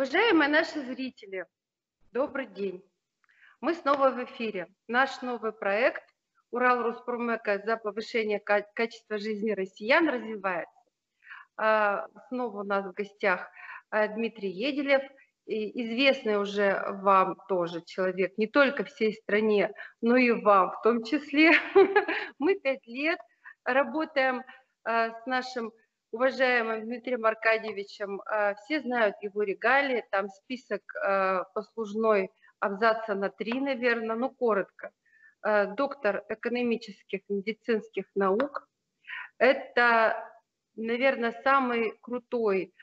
Уважаемые наши зрители, добрый день. Мы снова в эфире. Наш новый проект «Урал Роспромека за повышение качества жизни россиян» развивается. А, снова у нас в гостях а, Дмитрий Еделев, известный уже вам тоже человек, не только всей стране, но и вам в том числе. Мы пять лет работаем а, с нашим уважаемым Дмитрием Аркадьевичем. А, все знают его регалии, там список а, послужной абзаца на три, наверное, ну коротко. А, доктор экономических медицинских наук. Это, наверное, самый крутой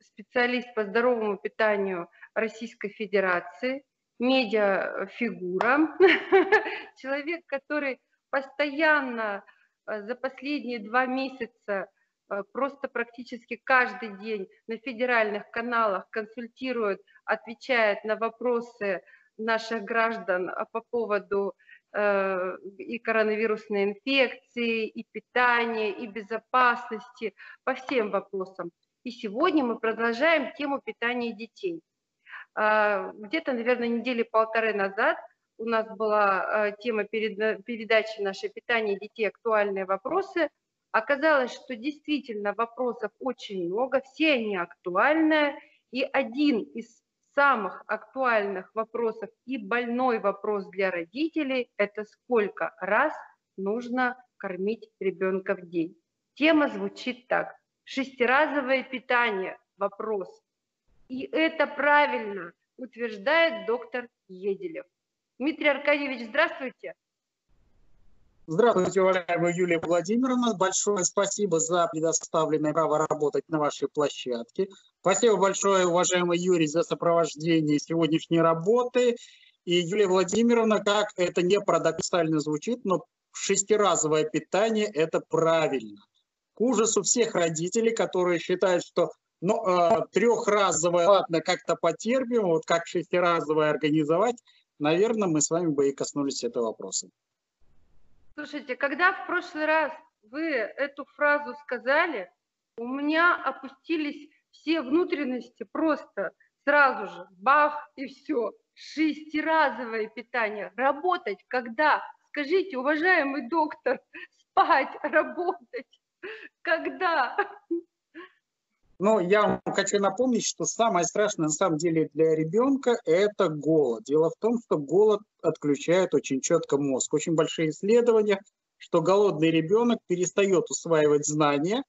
специалист по здоровому питанию Российской Федерации, медиафигура, человек, который постоянно Э, за последние два месяца э, просто практически каждый день на федеральных каналах консультирует, отвечает на вопросы наших граждан а по поводу э, и коронавирусной инфекции, и питания, и безопасности, по всем вопросам. И сегодня мы продолжаем тему питания детей. Где-то, наверное, недели полторы назад у нас была э, тема передачи нашей «Питание детей. Актуальные вопросы». Оказалось, что действительно вопросов очень много, все они актуальны, и один из самых актуальных вопросов и больной вопрос для родителей – это сколько раз нужно кормить ребенка в день. Тема звучит так. Шестиразовое питание – вопрос. И это правильно утверждает доктор Еделев. Дмитрий Аркадьевич, здравствуйте. Здравствуйте, уважаемая Юлия Владимировна. Большое спасибо за предоставленное право работать на вашей площадке. Спасибо большое, уважаемый Юрий, за сопровождение сегодняшней работы. И, Юлия Владимировна, как это не парадоксально звучит, но шестиразовое питание – это правильно. К ужасу всех родителей, которые считают, что ну, э, трехразовое, ладно, как-то потерпим, вот как шестиразовое организовать – наверное, мы с вами бы и коснулись этого вопроса. Слушайте, когда в прошлый раз вы эту фразу сказали, у меня опустились все внутренности просто сразу же, бах, и все. Шестиразовое питание. Работать когда? Скажите, уважаемый доктор, спать, работать. Когда? Но я вам хочу напомнить, что самое страшное на самом деле для ребенка – это голод. Дело в том, что голод отключает очень четко мозг. Очень большие исследования, что голодный ребенок перестает усваивать знания,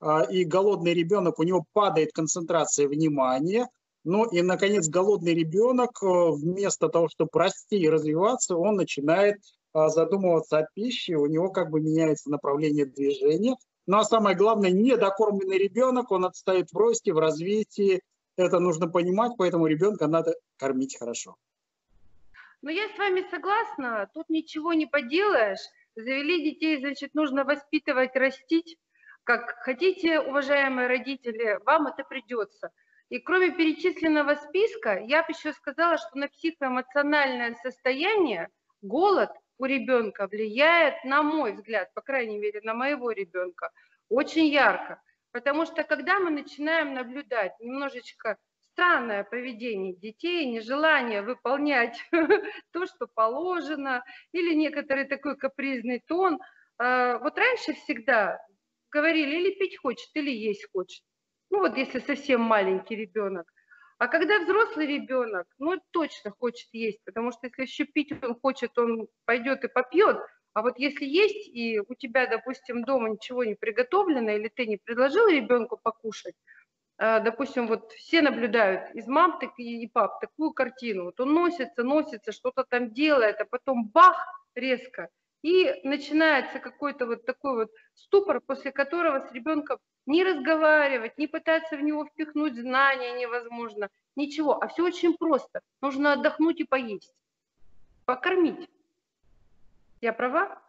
а, и голодный ребенок, у него падает концентрация внимания, ну и, наконец, голодный ребенок э, вместо того, чтобы расти и развиваться, он начинает а, задумываться о пище, у него как бы меняется направление движения, ну а самое главное, недокормленный ребенок, он отстоит в росте, в развитии. Это нужно понимать, поэтому ребенка надо кормить хорошо. Ну, я с вами согласна, тут ничего не поделаешь. Завели детей, значит, нужно воспитывать, растить. Как хотите, уважаемые родители, вам это придется. И кроме перечисленного списка, я бы еще сказала, что на психоэмоциональное состояние голод – у ребенка влияет, на мой взгляд, по крайней мере, на моего ребенка, очень ярко. Потому что когда мы начинаем наблюдать немножечко странное поведение детей, нежелание выполнять то, что положено, или некоторый такой капризный тон, э, вот раньше всегда говорили, или пить хочет, или есть хочет. Ну вот если совсем маленький ребенок. А когда взрослый ребенок, ну, точно хочет есть, потому что если еще пить он хочет, он пойдет и попьет, а вот если есть, и у тебя, допустим, дома ничего не приготовлено, или ты не предложил ребенку покушать, а, допустим, вот все наблюдают из мам и пап такую картину, вот он носится, носится, что-то там делает, а потом бах, резко, и начинается какой-то вот такой вот ступор, после которого с ребенком не разговаривать, не пытаться в него впихнуть знания невозможно, ничего. А все очень просто. Нужно отдохнуть и поесть, покормить. Я права?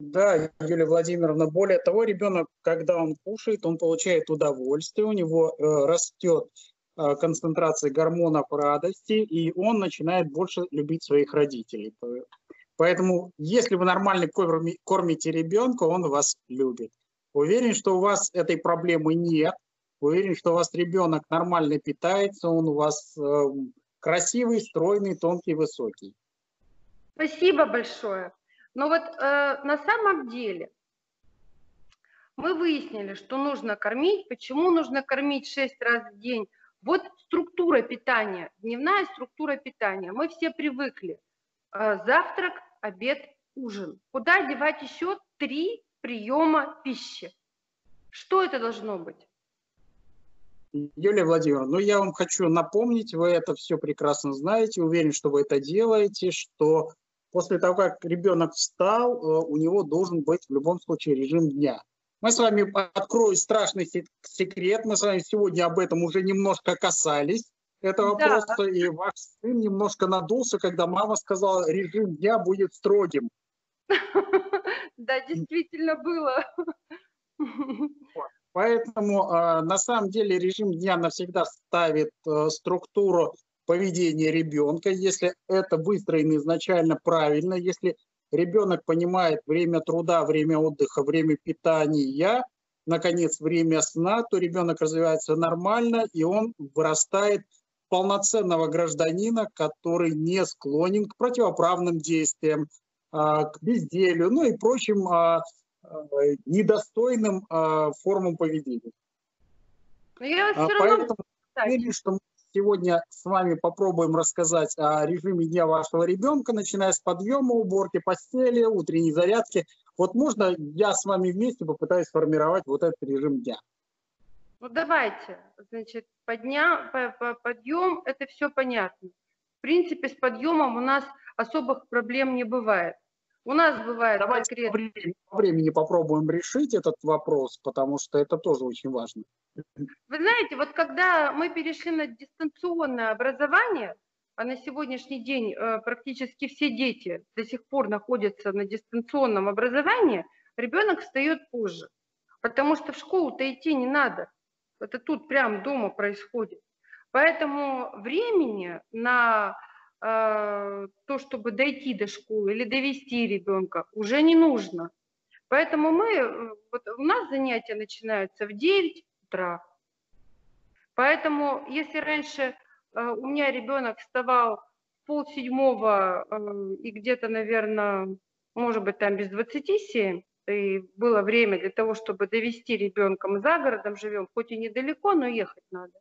Да, Юлия Владимировна, более того, ребенок, когда он кушает, он получает удовольствие, у него э, растет э, концентрация гормонов радости, и он начинает больше любить своих родителей. Поэтому, если вы нормально кормите ребенка, он вас любит. Уверен, что у вас этой проблемы нет. Уверен, что у вас ребенок нормально питается, он у вас э, красивый, стройный, тонкий, высокий. Спасибо большое. Но вот э, на самом деле мы выяснили, что нужно кормить. Почему нужно кормить 6 раз в день? Вот структура питания, дневная структура питания. Мы все привыкли. Э, завтрак, обед, ужин. Куда девать еще три приема пищи? Что это должно быть? Юлия Владимировна, ну я вам хочу напомнить, вы это все прекрасно знаете, уверен, что вы это делаете, что после того, как ребенок встал, э, у него должен быть в любом случае режим дня. Мы с вами открою страшный секрет, мы с вами сегодня об этом уже немножко касались этого да. вопроса, и ваш сын немножко надулся, когда мама сказала, режим дня будет строгим. Да, действительно было. Поэтому э, на самом деле режим дня навсегда ставит э, структуру поведения ребенка, если это выстроено изначально правильно, если ребенок понимает время труда, время отдыха, время питания, наконец, время сна, то ребенок развивается нормально, и он вырастает полноценного гражданина, который не склонен к противоправным действиям, а, к безделью, ну и прочим а, Э, недостойным формам поведения. Но я все Поэтому равно... что мы сегодня с вами попробуем рассказать о режиме дня вашего ребенка, начиная с подъема, уборки постели, утренней зарядки. Вот можно я с вами вместе попытаюсь сформировать вот этот режим дня? Ну давайте, значит, подня, по, по, подъем, это все понятно. В принципе, с подъемом у нас особых проблем не бывает. У нас бывает Давайте конкретно... по времени, по времени попробуем решить этот вопрос, потому что это тоже очень важно. Вы знаете, вот когда мы перешли на дистанционное образование, а на сегодняшний день э, практически все дети до сих пор находятся на дистанционном образовании, ребенок встает позже, потому что в школу-то идти не надо. Это тут прямо дома происходит. Поэтому времени на то, чтобы дойти до школы или довести ребенка, уже не нужно. Поэтому мы, э, вот у нас занятия начинаются в 9 утра. Поэтому если раньше э, у меня ребенок вставал в полседьмого э, и где-то, наверное, может быть, там без 27, и было время для того, чтобы довести ребенка, мы за городом живем, хоть и недалеко, но ехать надо.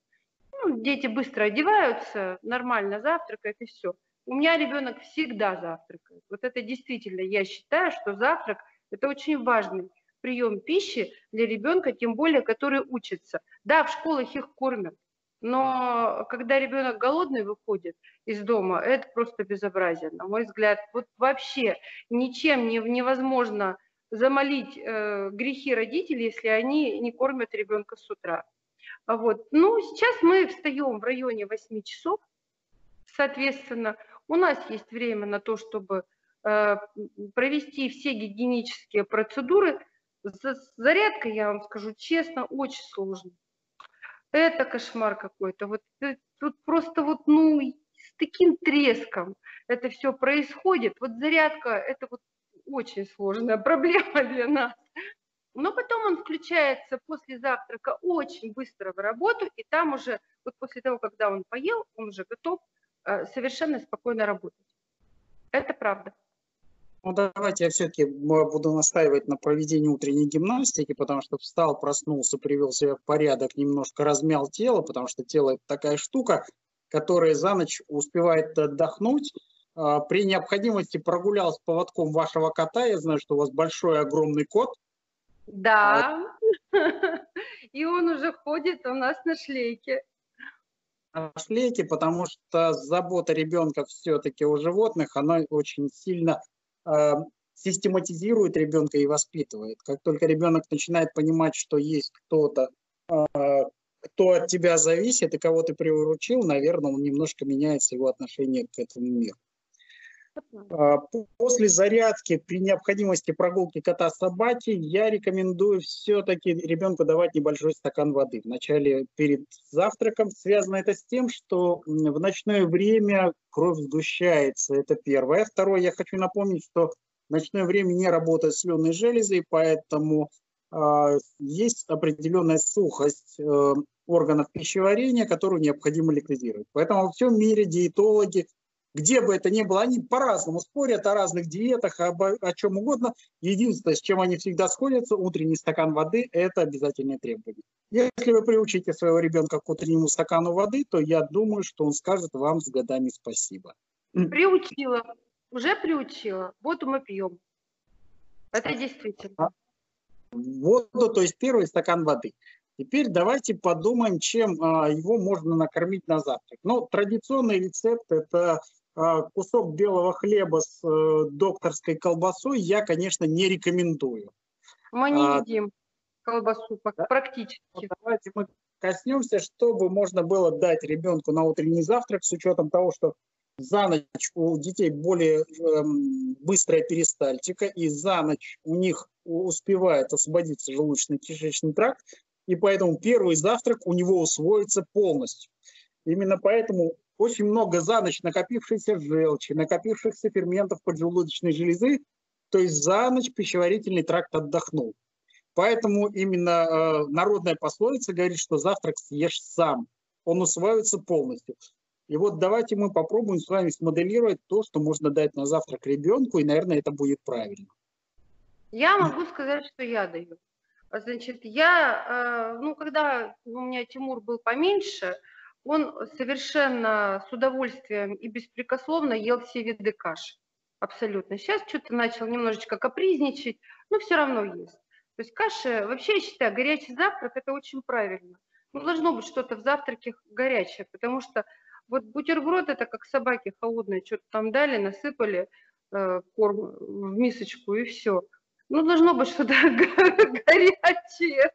Ну, дети быстро одеваются, нормально завтракают и все. У меня ребенок всегда завтракает. Вот это действительно, я считаю, что завтрак – это очень важный прием пищи для ребенка, тем более, который учится. Да, в школах их кормят, но когда ребенок голодный выходит из дома, это просто безобразие, на мой взгляд. Вот вообще ничем не, невозможно замолить э, грехи родителей, если они не кормят ребенка с утра. Вот. Ну, сейчас мы встаем в районе 8 часов, соответственно, у нас есть время на то, чтобы э, провести все гигиенические процедуры. С зарядкой, я вам скажу честно, очень сложно. Это кошмар какой-то. Вот э, тут просто вот, ну, с таким треском это все происходит. Вот зарядка – это вот очень сложная проблема для нас. Но потом он включается после завтрака очень быстро в работу, и там уже, вот после того, когда он поел, он уже готов э, совершенно спокойно работать. Это правда. Ну, давайте я все-таки буду настаивать на проведении утренней гимнастики, потому что встал, проснулся, привел себя в порядок, немножко размял тело, потому что тело – это такая штука, которая за ночь успевает отдохнуть. А, при необходимости прогулял с поводком вашего кота. Я знаю, что у вас большой, огромный кот – да, и он уже ходит у нас на шлейке. На шлейке, потому что забота ребенка все-таки у животных, она очень сильно э, систематизирует ребенка и воспитывает. Как только ребенок начинает понимать, что есть кто-то, э, кто от тебя зависит и кого ты приручил, наверное, он немножко меняется его отношение к этому миру. А, после зарядки при необходимости прогулки кота-собаки я рекомендую все-таки ребенку давать небольшой стакан воды. Вначале перед завтраком связано это с тем, что в ночное время кровь сгущается. Это первое. Второе, я хочу напомнить, что в ночное время не работают слюнные железы, поэтому а, есть определенная сухость э, органов пищеварения, которую необходимо ликвидировать. Поэтому во всем мире диетологи, где бы это ни было, они по-разному спорят о разных диетах, об, о чем угодно. Единственное, с чем они всегда сходятся, утренний стакан воды – это обязательное требование. Если вы приучите своего ребенка к утреннему стакану воды, то я думаю, что он скажет вам с годами спасибо. Приучила, уже приучила. Воду мы пьем. Это действительно. Воду, то есть первый стакан воды. Теперь давайте подумаем, чем а, его можно накормить на завтрак. Ну, традиционный рецепт – это кусок белого хлеба с а, докторской колбасой. Я, конечно, не рекомендую. Мы не а, едим колбасу практически. Ну, давайте мы коснемся, чтобы можно было дать ребенку на утренний завтрак с учетом того, что за ночь у детей более э, быстрая перистальтика, и за ночь у них успевает освободиться желудочно-кишечный тракт, и поэтому первый завтрак у него усвоится полностью. Именно поэтому очень много за ночь накопившейся желчи, накопившихся ферментов поджелудочной железы, то есть за ночь пищеварительный тракт отдохнул. Поэтому именно э, народная пословица говорит, что завтрак съешь сам, он усваивается полностью. И вот давайте мы попробуем с вами смоделировать то, что можно дать на завтрак ребенку, и, наверное, это будет правильно. Я могу сказать, что я даю. Значит, я, э, ну, когда у меня Тимур был поменьше, он совершенно с удовольствием и беспрекословно ел все виды каш. Абсолютно. Сейчас что-то начал немножечко капризничать, но все равно ест. То есть каша, вообще я считаю, горячий завтрак – это очень правильно. Ну, должно быть что-то в завтраке горячее, потому что вот бутерброд – это как собаки холодные, что-то там дали, насыпали э, корм в мисочку и все – ну, должно быть что-то горячее.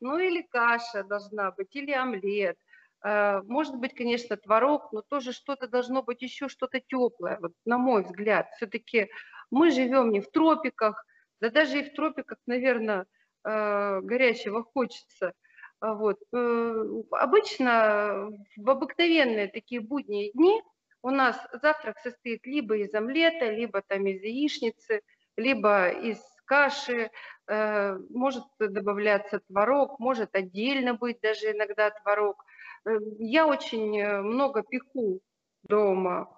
Ну, или каша должна быть, или омлет. А, может быть, конечно, творог, но тоже что-то должно быть еще, что-то теплое, вот, на мой взгляд. Все-таки мы живем не в тропиках, да даже и в тропиках, наверное, а, горячего хочется. А вот. Э, обычно в обыкновенные такие будние дни у нас завтрак состоит либо из омлета, либо там из яичницы, либо из каши, э, может добавляться творог, может отдельно быть даже иногда творог. Э, я очень э, много пеку дома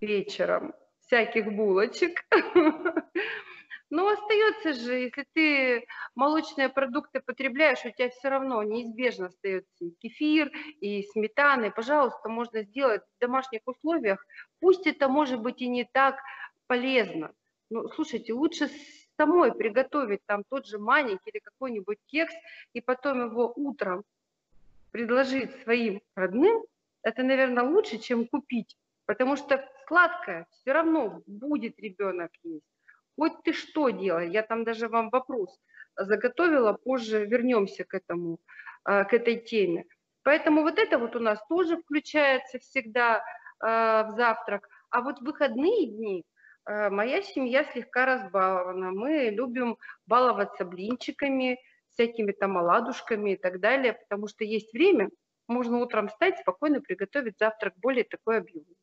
вечером всяких булочек. Но остается же, если ты молочные продукты потребляешь, у тебя все равно неизбежно остается и кефир, и сметана. И, пожалуйста, можно сделать в домашних условиях. Пусть это может быть и не так полезно. Ну, слушайте, лучше самой приготовить там тот же маленький или какой-нибудь кекс, и потом его утром предложить своим родным, это, наверное, лучше, чем купить. Потому что сладкое все равно будет ребенок есть. Хоть ты что делай, я там даже вам вопрос заготовила, позже вернемся к этому, а, к этой теме. Поэтому вот это вот у нас тоже включается всегда а, в завтрак. А вот выходные дни – Э, моя семья слегка разбалована. Мы любим баловаться блинчиками, всякими там оладушками и так далее, потому что есть время, можно утром встать, спокойно приготовить завтрак более такой объемный.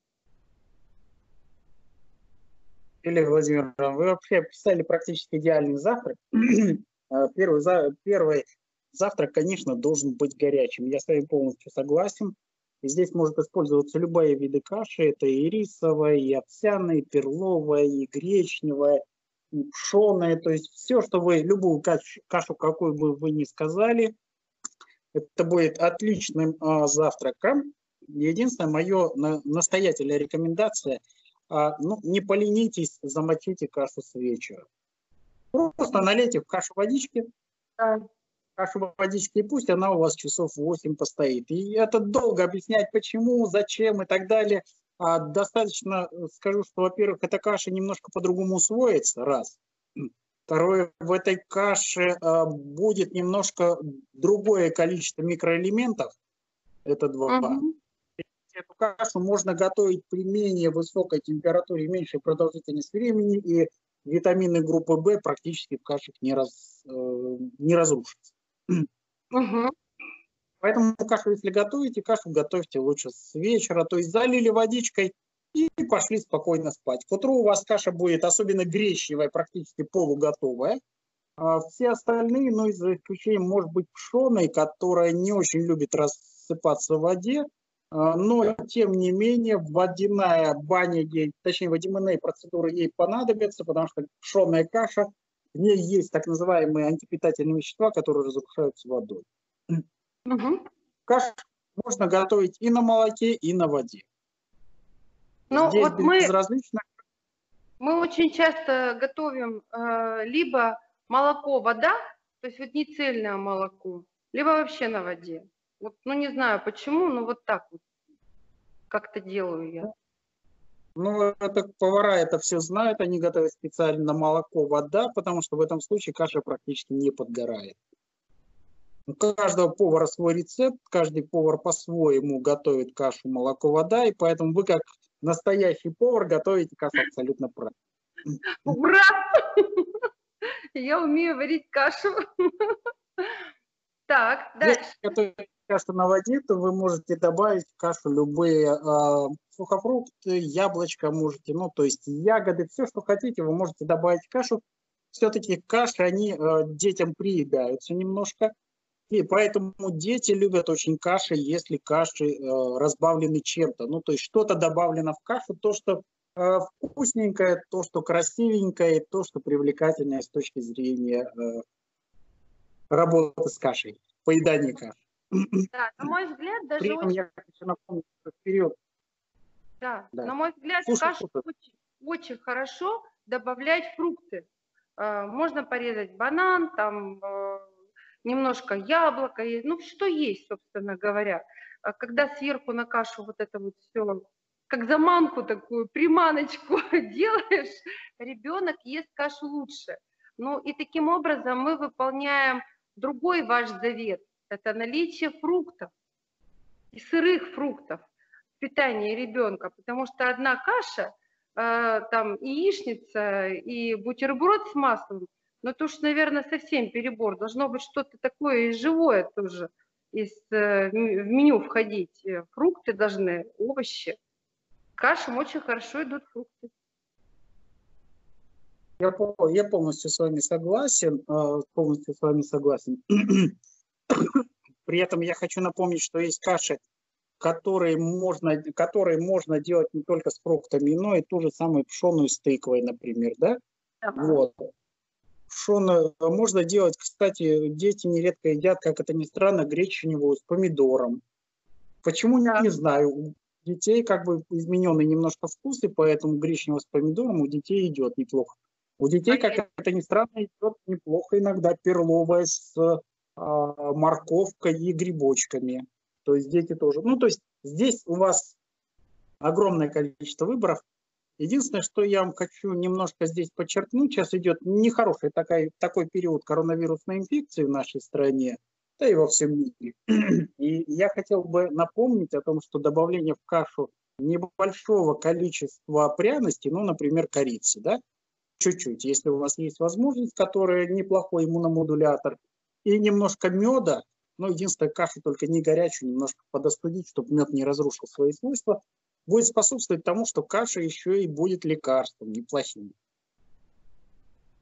Юлия Владимировна, вы вообще описали практически идеальный завтрак. Э, первый, первый завтрак, конечно, должен быть горячим. Я с вами полностью согласен. И здесь может использоваться любые виды каши. Это и рисовая, и овсяная, и перловая, и гречневая, и пшеная. То есть все, что вы, любую кашу, кашу какую бы вы ни сказали, это будет отличным а, завтраком. Единственное, мое на, настоятельная рекомендация, а, ну, не поленитесь, замочите кашу с вечера. Просто налейте в кашу водички, кашу водички, и пусть она у вас часов 8 постоит. И это долго объяснять, почему, зачем и так далее. А достаточно э, скажу, что, во-первых, эта каша немножко по-другому усвоится, раз. Второе, в этой каше а, будет немножко другое количество микроэлементов, это два. Угу. Эту кашу можно готовить при менее высокой температуре, меньшей продолжительности времени, и витамины группы В практически в кашах не, раз, э, не разрушатся. Угу. Поэтому кашу, если готовите, кашу готовьте лучше с вечера, то есть залили водичкой и пошли спокойно спать. К утру у вас каша будет, особенно гречневая, практически полуготовая. А все остальные, ну, за исключением, может быть, пшеной, которая не очень любит рассыпаться в воде, а, но, тем не менее, водяная баня ей, точнее, водяные процедуры ей понадобятся, потому что пшеная каша, в ней есть так называемые антипитательные вещества, которые разрушаются водой. Угу. Кашу можно готовить и на молоке, и на воде. Ну, Здесь вот мы, мы очень часто готовим э, либо молоко, вода, то есть вот не цельное молоко, либо вообще на воде. Вот, ну не знаю почему, но вот так вот как-то делаю я. Ну, это повара это все знают, они готовят специально молоко, вода, потому что в этом случае каша практически не подгорает. У каждого повара свой рецепт, каждый повар по-своему готовит кашу, молоко, вода, и поэтому вы как настоящий повар готовите кашу абсолютно правильно. Ура! Я умею варить кашу. Так, дальше. Если кашу на воде, то вы можете добавить в кашу любые э, сухофрукты, яблочко можете, ну, то есть ягоды, все, что хотите, вы можете добавить в кашу. Все-таки каши, они э, детям приедаются немножко. И поэтому дети любят очень каши, если каши э, разбавлены чем-то. Ну, то есть что-то добавлено в кашу, то, что э, вкусненькое, то, что красивенькое, то, что привлекательное с точки зрения э, работы с кашей, поедания каши. Да, на мой взгляд, даже При этом очень... я хочу напомнить, что вперед. Да, да, на мой взгляд, Слушай, кашу очень, очень хорошо добавлять фрукты. Э, можно порезать банан, там э, немножко яблоко, ну что есть, собственно говоря. А когда сверху на кашу вот это вот все, как заманку такую, приманочку делаешь, ребенок ест кашу лучше. Ну и таким образом мы выполняем другой ваш завет, это наличие фруктов и сырых фруктов в питании ребенка, потому что одна каша, э, там яичница и бутерброд с маслом – но это уж, наверное, совсем перебор. Должно быть что-то такое живое тоже из, э, в меню входить. Фрукты должны, овощи. Кашам очень хорошо идут фрукты. Я, я полностью с вами согласен, э, полностью с вами согласен. При этом я хочу напомнить, что есть каши, которые можно, которые можно делать не только с фруктами, но и ту же самую пшеную с тыквой, например, да? Вот. Пшено можно делать, кстати, дети нередко едят, как это ни странно, гречневую с помидором. Почему, не, не знаю. У детей как бы измененный немножко вкус, и поэтому гречневая с помидором у детей идет неплохо. У детей, как это ни странно, идет неплохо иногда перловая с э, морковкой и грибочками. То есть дети тоже. Ну, то есть здесь у вас огромное количество выборов. Единственное, что я вам хочу немножко здесь подчеркнуть, сейчас идет нехороший такой, такой период коронавирусной инфекции в нашей стране, да и во всем мире. И я хотел бы напомнить о том, что добавление в кашу небольшого количества пряностей, ну, например, корицы, да, чуть-чуть, если у вас есть возможность, которая неплохой иммуномодулятор, и немножко меда, ну, единственное, кашу только не горячую, немножко подостудить, чтобы мед не разрушил свои свойства, будет способствовать тому, что каша еще и будет лекарством неплохим.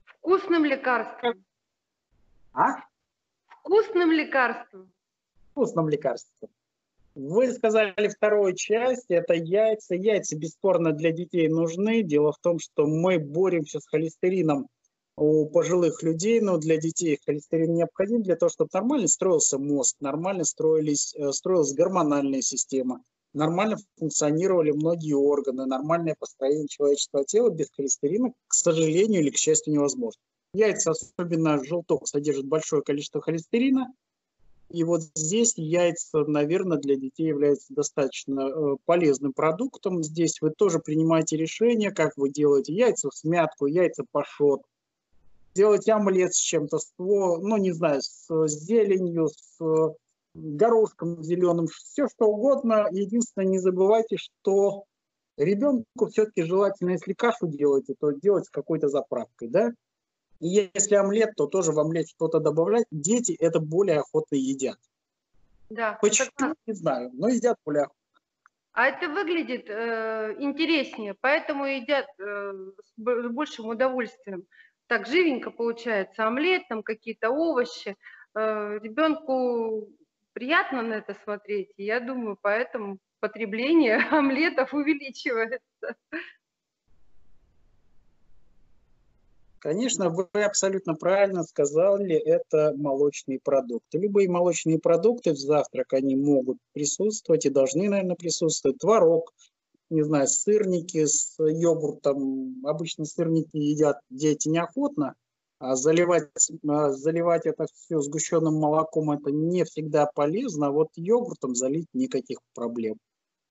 Вкусным лекарством. А? Вкусным лекарством. Вкусным лекарством. Вы сказали вторую часть, это яйца. Яйца бесспорно для детей нужны. Дело в том, что мы боремся с холестерином у пожилых людей, но для детей холестерин необходим для того, чтобы нормально строился мозг, нормально строились, э, строилась гормональная система, нормально функционировали многие органы, нормальное построение человеческого тела без холестерина, к сожалению или к счастью, невозможно. Яйца, особенно желток, содержат большое количество холестерина, и вот здесь яйца, наверное, для детей являются достаточно э, полезным продуктом. Здесь вы тоже принимаете решение, как вы делаете яйца в смятку, яйца пашот, делаете омлет с чем-то, ну, не знаю, с зеленью, с горошком зеленым, все что угодно. Единственное, не забывайте, что ребенку все-таки желательно, если кашу делаете, то делать с какой-то заправкой, да? И если омлет, то тоже в омлет что-то добавлять. Дети это более охотно едят. Да. Почему, согласна. не знаю, но едят более охотно. А это выглядит э, интереснее, поэтому едят э, с большим удовольствием. так живенько получается, омлет, там какие-то овощи. Э, ребенку приятно на это смотреть, и я думаю, поэтому потребление омлетов увеличивается. Конечно, вы абсолютно правильно сказали, это молочные продукты. Любые молочные продукты в завтрак, они могут присутствовать и должны, наверное, присутствовать. Творог, не знаю, сырники с йогуртом. Обычно сырники едят дети неохотно, заливать, а заливать это все сгущенным молоком это не всегда полезно, а вот йогуртом залить никаких проблем.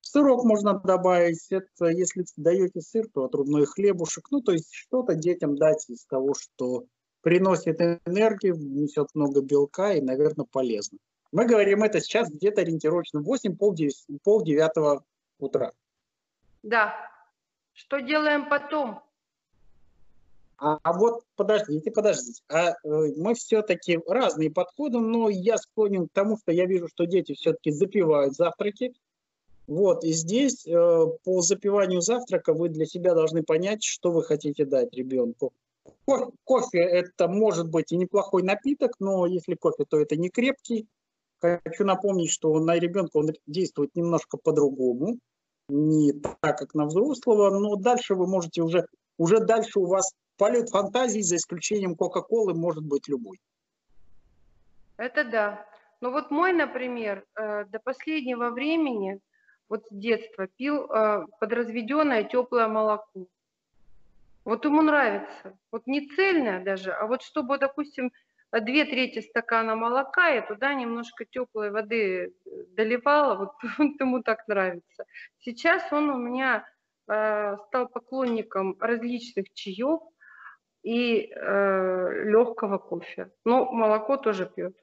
Сырок можно добавить, это если даете сыр, то отрубной хлебушек, ну то есть что-то детям дать из того, что приносит энергию, несет много белка и, наверное, полезно. Мы говорим это сейчас где-то ориентировочно 8 пол девятого утра. Да. Что делаем потом? А, а вот подождите, подождите. А, э, мы все-таки разные подходы, но я склонен к тому, что я вижу, что дети все-таки запивают завтраки. Вот, и здесь э, по запиванию завтрака вы для себя должны понять, что вы хотите дать ребенку. Кофе, кофе это может быть и неплохой напиток, но если кофе, то это не крепкий. Хочу напомнить, что на ребенка он действует немножко по-другому не так, как на взрослого, но дальше вы можете уже, уже дальше у вас полет фантазии, за исключением Кока-Колы, может быть любой. Это да. Ну вот мой, например, э, до последнего времени, вот с детства, пил э, подразведенное теплое молоко. Вот ему нравится. Вот не цельное даже, а вот чтобы, допустим, две трети стакана молока, я туда немножко теплой воды э, доливала, вот, вот ему так нравится. Сейчас он у меня э, стал поклонником различных чаев и э, легкого кофе. Но молоко тоже пьет.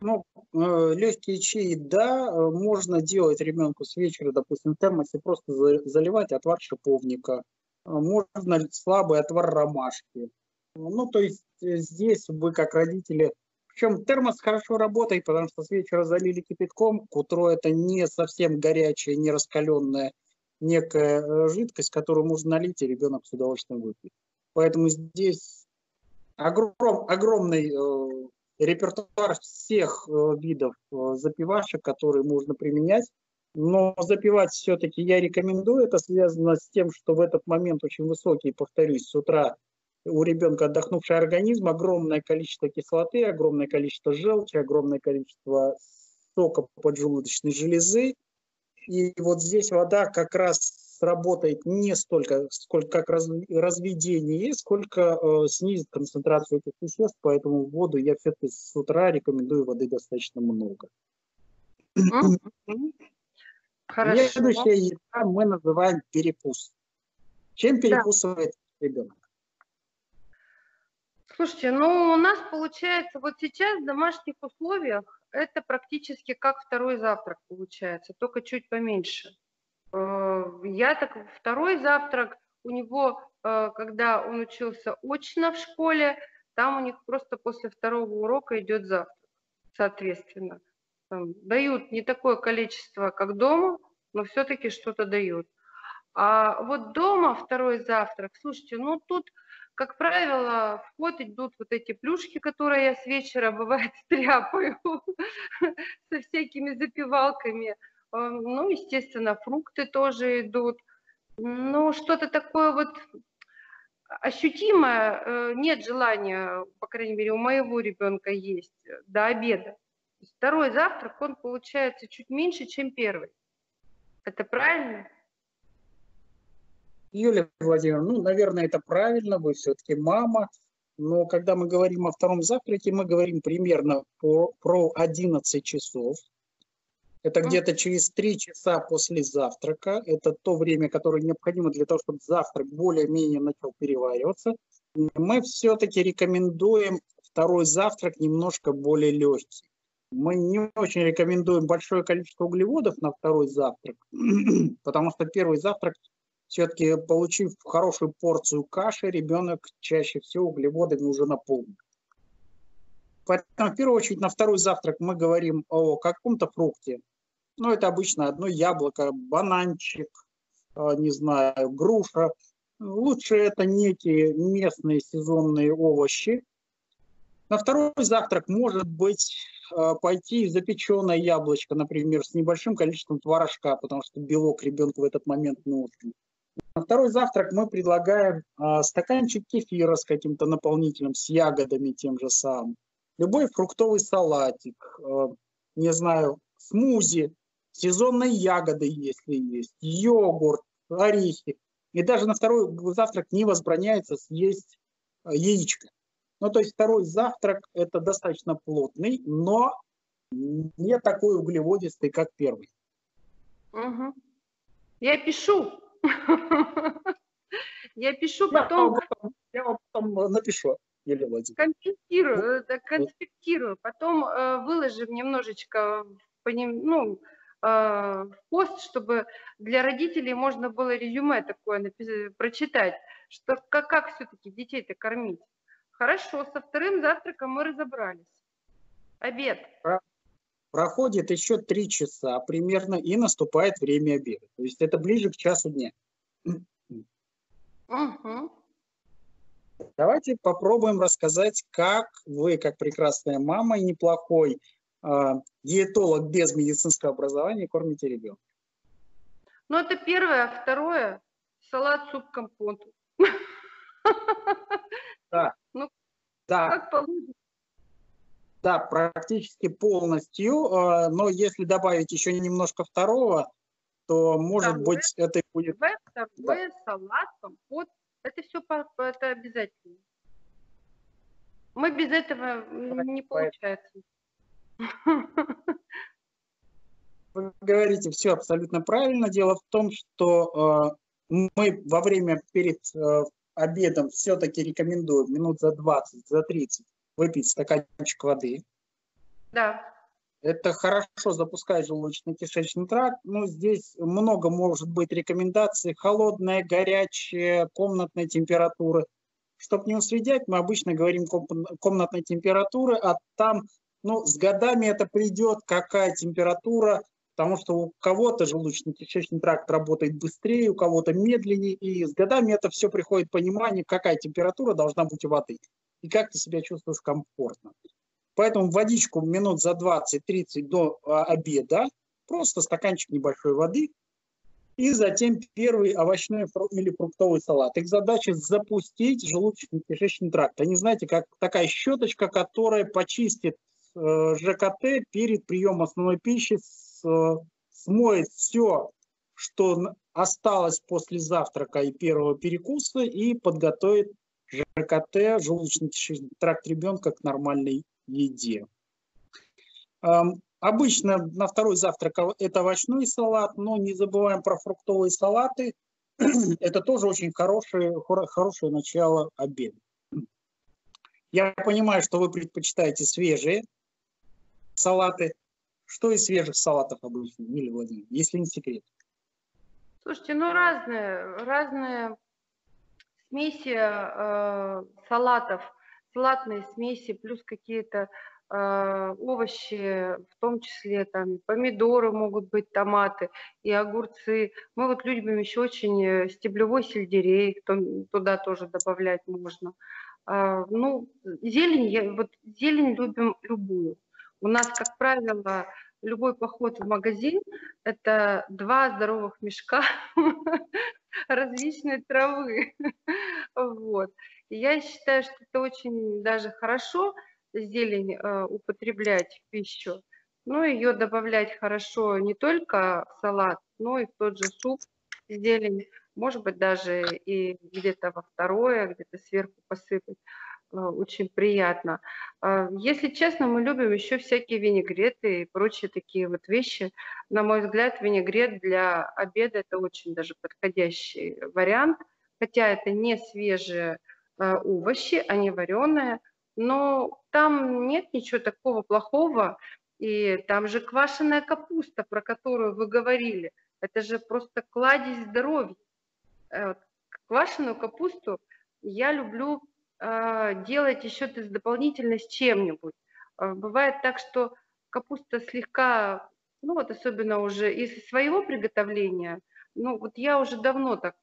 Ну, э, легкие чаи, да, э, можно делать ребенку с вечера, допустим, в термосе, просто заливать отвар шиповника. Можно слабый отвар ромашки ну, то есть э, здесь вы как родители... Причем термос хорошо работает, потому что с вечера залили кипятком, к утру это не совсем горячая, не раскаленная некая э, жидкость, которую можно налить, и ребенок с удовольствием выпьет. Поэтому здесь огром, огромный э, репертуар всех э, видов э, запивашек, которые можно применять. Но запивать все-таки я рекомендую. Это связано с тем, что в этот момент очень высокий, повторюсь, с утра у ребенка отдохнувший организм, огромное количество кислоты, огромное количество желчи, огромное количество сока поджелудочной железы. И вот здесь вода как раз сработает не столько, сколько как раз, разведение, сколько э, снизит концентрацию этих веществ, поэтому воду я все-таки с утра рекомендую воды достаточно много. Хорошо. Следующее мы называем перекус. Чем перекусывает да. ребенок? Слушайте, ну у нас получается вот сейчас в домашних условиях это практически как второй завтрак получается, только чуть поменьше. Э, я так второй завтрак у него, э, когда он учился очно в школе, там у них просто после второго урока идет завтрак, соответственно. Там дают не такое количество, как дома, но все-таки что-то дают. А вот дома второй завтрак, слушайте, ну тут как правило, в ход идут вот эти плюшки, которые я с вечера, бывает, стряпаю со всякими запивалками. Ну, естественно, фрукты тоже идут. Ну, что-то такое вот ощутимое, э, нет желания, по крайней мере, у моего ребенка есть до обеда. Второй завтрак, он получается чуть меньше, чем первый. Это правильно? Юлия Владимировна, ну, наверное, это правильно, вы все-таки мама, но когда мы говорим о втором завтраке, мы говорим примерно по, про 11 часов. Это где-то через 3 часа после завтрака. Это то время, которое необходимо для того, чтобы завтрак более-менее начал перевариваться. Мы все-таки рекомендуем второй завтрак немножко более легкий. Мы не очень рекомендуем большое количество углеводов на второй завтрак, потому что первый завтрак все-таки получив хорошую порцию каши, ребенок чаще всего углеводами уже наполнен. Поэтому в первую очередь на второй завтрак мы говорим о каком-то фрукте. Ну, это обычно одно яблоко, бананчик, а, не знаю, груша. Лучше это некие местные сезонные овощи. На второй завтрак может быть э, пойти запеченное яблочко, например, с небольшим количеством творожка, потому что белок ребенку в этот момент нужен. На второй завтрак мы предлагаем а, стаканчик кефира с каким-то наполнителем, с ягодами тем же самым. Любой фруктовый салатик, а, не знаю, смузи, сезонные ягоды, если есть, йогурт, орехи. И даже на второй завтрак не возбраняется съесть а, яичко. Ну, то есть второй завтрак – это достаточно плотный, но не такой углеводистый, как первый. Угу. Я пишу. Я пишу потом... Я вам потом напишу. Елена Владимировна. Конспектирую, ну, конспектирую, потом э, выложим немножечко по ним, ну, э, пост, чтобы для родителей можно было резюме такое написать, прочитать, что как, как все-таки детей-то кормить. Хорошо, со вторым завтраком мы разобрались. Обед. Проходит еще три часа примерно, и наступает время обеда. То есть это ближе к часу дня. Угу. Давайте попробуем рассказать, как вы, как прекрасная мама и неплохой э, диетолог без медицинского образования, кормите ребенка. Ну, это первое. Второе – салат, суп, компот. Да. Ну, да. как получится. Да, практически полностью, а, но если добавить еще немножко второго, то, может второе, быть, это будет... Второе, да. салат, компот, это все это обязательно. Мы без этого не получается. Вы говорите все абсолютно правильно. Дело в том, что э, мы во время перед э, обедом все-таки рекомендуем минут за 20, за 30 выпить стаканчик воды. Да. Это хорошо запускает желудочно-кишечный тракт. Но здесь много может быть рекомендаций. Холодная, горячая, комнатная температура. Чтобы не усредять, мы обычно говорим комнатной температуры, а там ну, с годами это придет, какая температура, потому что у кого-то желудочно-кишечный тракт работает быстрее, у кого-то медленнее, и с годами это все приходит понимание, какая температура должна быть у воды и как ты себя чувствуешь комфортно. Поэтому водичку минут за 20-30 до а, обеда, просто стаканчик небольшой воды, и затем первый овощной или фруктовый салат. Их задача запустить желудочно-кишечный тракт. Они, знаете, как такая щеточка, которая почистит э, ЖКТ перед приемом основной пищи, э, смоет все, что осталось после завтрака и первого перекуса, и подготовит ЖКТ, желудочно-кишечный тракт ребенка к нормальной еде. Обычно на второй завтрак это овощной салат, но не забываем про фруктовые салаты. Это тоже очень хорошее, хорошее начало обеда. Я понимаю, что вы предпочитаете свежие салаты. Что из свежих салатов обычно, Миля Владимировна, если не секрет? Слушайте, ну разные, разные смеси э, салатов, салатные смеси, плюс какие-то э, овощи, в том числе там помидоры могут быть, томаты и огурцы. Мы вот любим еще очень э, стеблевой сельдерей, туда тоже добавлять можно. Э, ну, зелень, я, вот зелень любим любую. У нас, как правило, любой поход в магазин – это два здоровых мешка различной травы. Вот. Я считаю, что это очень даже хорошо, зелень э, употреблять в пищу, но ее добавлять хорошо не только в салат, но и в тот же суп зелень, может быть, даже и где-то во второе, где-то сверху посыпать. Э, очень приятно. А, если честно, мы любим еще всякие винегреты и прочие такие вот вещи. На мой взгляд, винегрет для обеда это очень даже подходящий вариант, хотя это не свежие э, овощи, они вареные, но там нет ничего такого плохого, и там же квашеная капуста, про которую вы говорили, это же просто кладезь здоровья. Э, квашеную капусту я люблю а, делать еще то дополнительно с чем-нибудь. А, бывает так, что капуста слегка, ну вот особенно уже из своего приготовления, ну вот я уже давно так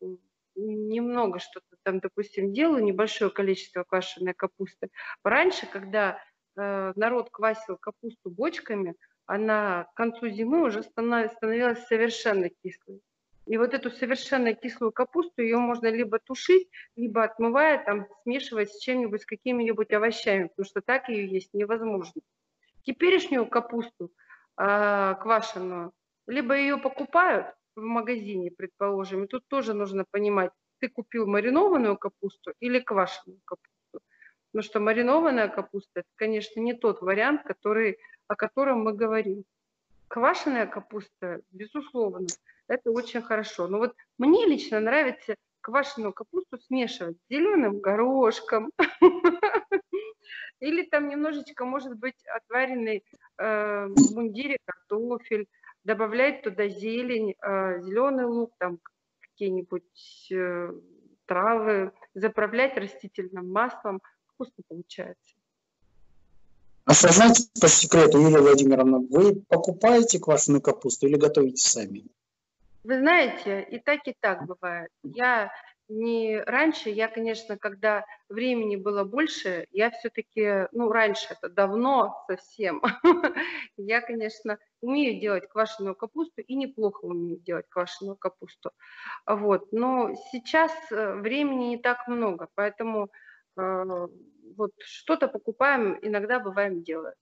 немного что-то там, допустим, делаю, небольшое количество квашеной капусты. Раньше, когда э, народ квасил капусту бочками, она к концу зимы уже становилась совершенно кислой. И вот эту совершенно кислую капусту, ее можно либо тушить, либо отмывая, там, смешивать с чем-нибудь, с какими-нибудь овощами, потому что так ее есть невозможно. Теперешнюю капусту э, квашеную, либо ее покупают в магазине, предположим, и тут тоже нужно понимать, ты купил маринованную капусту или квашеную капусту. Потому что маринованная капуста, это, конечно, не тот вариант, который, о котором мы говорим. Квашеная капуста, безусловно, это очень хорошо. Но вот мне лично нравится квашеную капусту смешивать с зеленым горошком. Или там немножечко, может быть, отваренный э, в мундире картофель, добавлять туда зелень, э, зеленый лук, там какие-нибудь э, травы, заправлять растительным маслом. Вкусно получается. А знаете по секрету, Юлия Владимировна, вы покупаете квашеную капусту или готовите сами? Вы знаете, и так, и так бывает. Я не раньше, я, конечно, когда времени было больше, я все-таки, ну, раньше, это давно совсем, я, конечно, умею делать квашеную капусту и неплохо умею делать квашеную капусту. Вот, но сейчас э, времени не так много, поэтому э, вот что-то покупаем, иногда бываем делаем.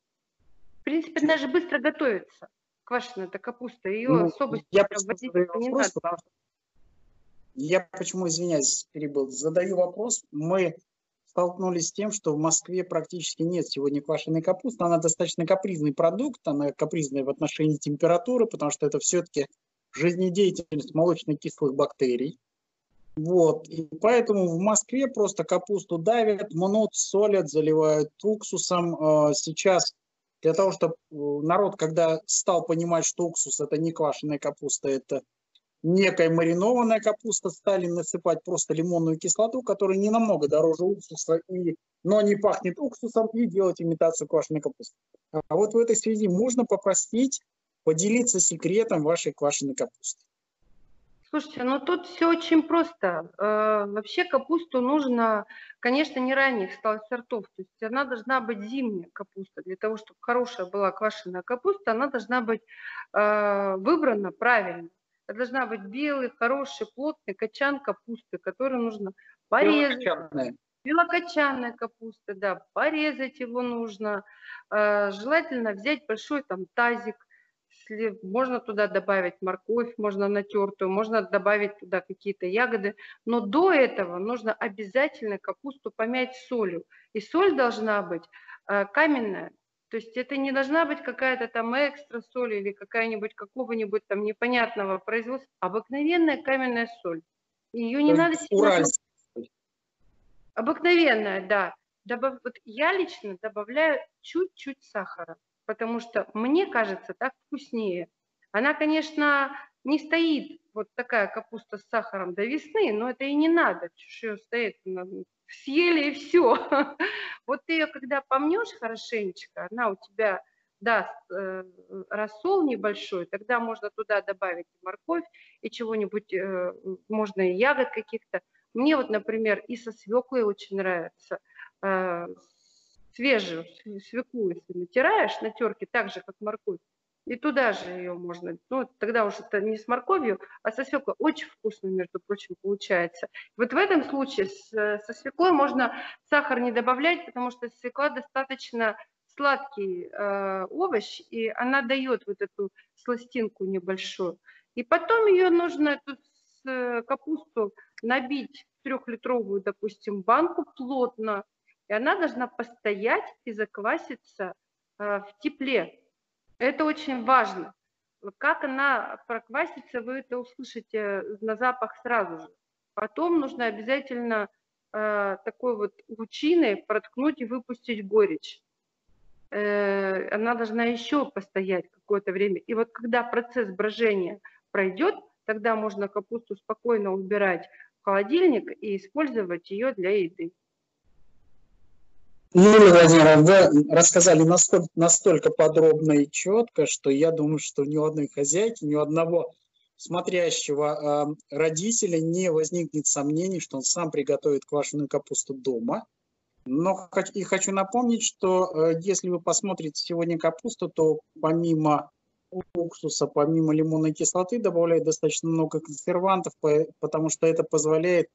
В принципе, даже быстро готовится квашеная эта капуста, ее ну, особо я вводить не вопрос, надо. Я почему, извиняюсь, перебыл, задаю вопрос. Мы столкнулись с тем, что в Москве практически нет сегодня квашеной капусты. Она достаточно капризный продукт, она капризная в отношении температуры, потому что это все-таки жизнедеятельность молочно-кислых бактерий. Вот. И поэтому в Москве просто капусту давят, мнут, солят, заливают уксусом. А, сейчас для того, чтобы э, народ, когда стал понимать, что уксус это не квашеная капуста, это некая маринованная капуста, стали насыпать просто лимонную кислоту, которая не намного дороже уксуса, и, но не пахнет уксусом, и делать имитацию квашеной капусты. А вот в этой связи можно попросить поделиться секретом вашей квашеной капусты. Слушайте, ну тут все очень просто. Э, вообще капусту нужно, конечно, не ранних сортов. То есть она должна быть зимняя капуста. Для того, чтобы хорошая была квашеная капуста, она должна быть э, выбрана правильно. Это должна быть белый, хороший, плотный качан капусты, который нужно порезать. Белокочанная. Белокочанная капуста, да, порезать его нужно. Э, желательно взять большой там тазик, если можно туда добавить морковь, можно натертую, можно добавить туда какие-то ягоды, но до этого нужно обязательно капусту помять солью. И соль должна быть э, каменная, то есть это не должна быть какая-то там экстра соль или какая-нибудь какого-нибудь там непонятного производства, обыкновенная каменная соль. Ее не надо сильно... Обыкновенная, да. Добав... Вот я лично добавляю чуть-чуть сахара потому что мне кажется так вкуснее. Она, конечно, не стоит вот такая капуста с сахаром до весны, но это и не надо, что ее стоит, съели и все. Вот ты ее когда помнешь хорошенечко, она у тебя даст э, рассол небольшой, тогда можно туда добавить морковь и чего-нибудь, э, можно и ягод каких-то. Мне вот, например, и со свеклой очень нравится, э, свежую свеклу, если натираешь на терке, так же, как морковь, и туда же ее можно, ну, тогда уже это не с морковью, а со свеклой. Очень вкусно, между прочим, получается. Вот в этом случае с, со свеклой можно сахар не добавлять, потому что свекла достаточно сладкий э, овощ, и она дает вот эту сластинку небольшую. И потом ее нужно, эту с, капусту, набить трехлитровую, допустим, банку плотно, и она должна постоять и закваситься э, в тепле. Это очень важно. Как она проквасится, вы это услышите на запах сразу же. Потом нужно обязательно э, такой вот лучиной проткнуть и выпустить горечь. Э, она должна еще постоять какое-то время. И вот когда процесс брожения пройдет, тогда можно капусту спокойно убирать в холодильник и использовать ее для еды. Юлия Владимировна, вы рассказали настолько, настолько подробно и четко, что я думаю, что ни у одной хозяйки, ни у одного смотрящего э, родителя не возникнет сомнений, что он сам приготовит квашеную капусту дома. Но и хочу напомнить, что э, если вы посмотрите сегодня капусту, то помимо уксуса, помимо лимонной кислоты добавляют достаточно много консервантов, потому что это позволяет